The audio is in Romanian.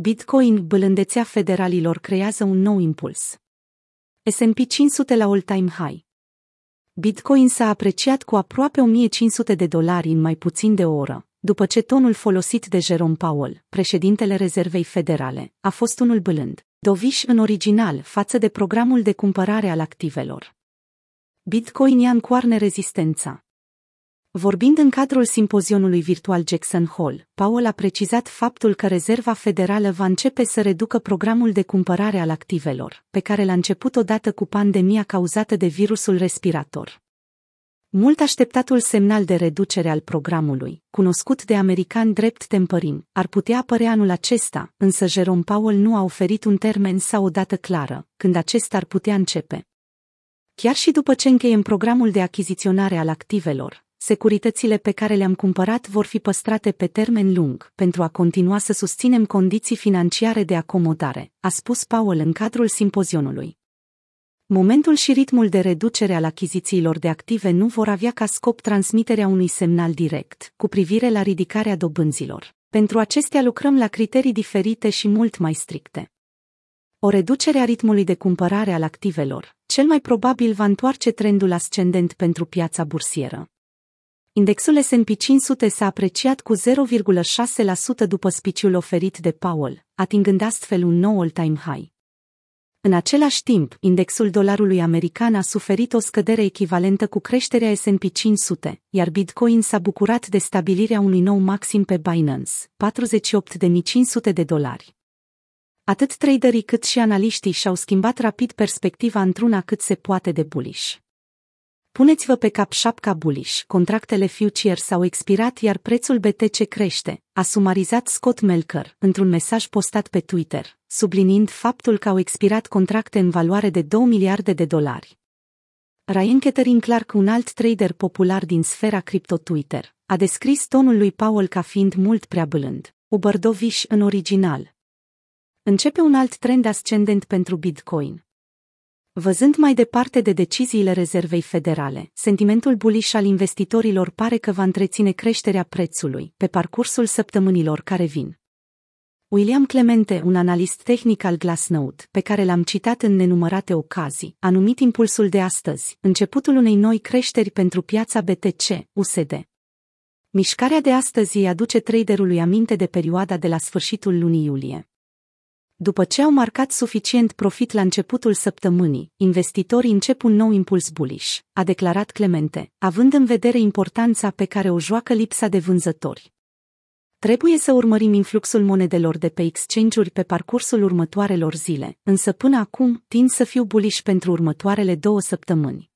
Bitcoin, bălândețea federalilor, creează un nou impuls. S&P 500 la all-time high. Bitcoin s-a apreciat cu aproape 1500 de dolari în mai puțin de o oră, după ce tonul folosit de Jerome Powell, președintele Rezervei Federale, a fost unul blând, doviș în original față de programul de cumpărare al activelor. Bitcoin ia în coarne rezistența. Vorbind în cadrul simpozionului virtual Jackson Hole, Powell a precizat faptul că Rezerva Federală va începe să reducă programul de cumpărare al activelor, pe care l-a început odată cu pandemia cauzată de virusul respirator. Mult așteptatul semnal de reducere al programului, cunoscut de americani drept tempărim, ar putea apărea anul acesta, însă Jerome Powell nu a oferit un termen sau o dată clară, când acesta ar putea începe. Chiar și după ce încheiem programul de achiziționare al activelor, securitățile pe care le-am cumpărat vor fi păstrate pe termen lung pentru a continua să susținem condiții financiare de acomodare, a spus Powell în cadrul simpozionului. Momentul și ritmul de reducere al achizițiilor de active nu vor avea ca scop transmiterea unui semnal direct cu privire la ridicarea dobânzilor. Pentru acestea lucrăm la criterii diferite și mult mai stricte. O reducere a ritmului de cumpărare al activelor, cel mai probabil va întoarce trendul ascendent pentru piața bursieră. Indexul S&P 500 s-a apreciat cu 0,6% după spiciul oferit de Powell, atingând astfel un nou all-time high. În același timp, indexul dolarului american a suferit o scădere echivalentă cu creșterea S&P 500, iar Bitcoin s-a bucurat de stabilirea unui nou maxim pe Binance, 48.500 de dolari. Atât traderii cât și analiștii și-au schimbat rapid perspectiva într-una cât se poate de bullish. Puneți-vă pe cap șapca bullish, contractele futures au expirat iar prețul BTC crește, a sumarizat Scott Melker într-un mesaj postat pe Twitter, subliniind faptul că au expirat contracte în valoare de 2 miliarde de dolari. Ryan Catherine Clark, un alt trader popular din sfera cripto Twitter, a descris tonul lui Powell ca fiind mult prea blând, ubărdoviș în original. Începe un alt trend ascendent pentru Bitcoin. Văzând mai departe de deciziile rezervei federale, sentimentul bullish al investitorilor pare că va întreține creșterea prețului pe parcursul săptămânilor care vin. William Clemente, un analist tehnic al Glassnode, pe care l-am citat în nenumărate ocazii, a numit impulsul de astăzi, începutul unei noi creșteri pentru piața BTC, USD. Mișcarea de astăzi îi aduce traderului aminte de perioada de la sfârșitul lunii iulie. După ce au marcat suficient profit la începutul săptămânii, investitorii încep un nou impuls bullish, a declarat Clemente, având în vedere importanța pe care o joacă lipsa de vânzători. Trebuie să urmărim influxul monedelor de pe exchange-uri pe parcursul următoarelor zile, însă până acum tind să fiu bullish pentru următoarele două săptămâni.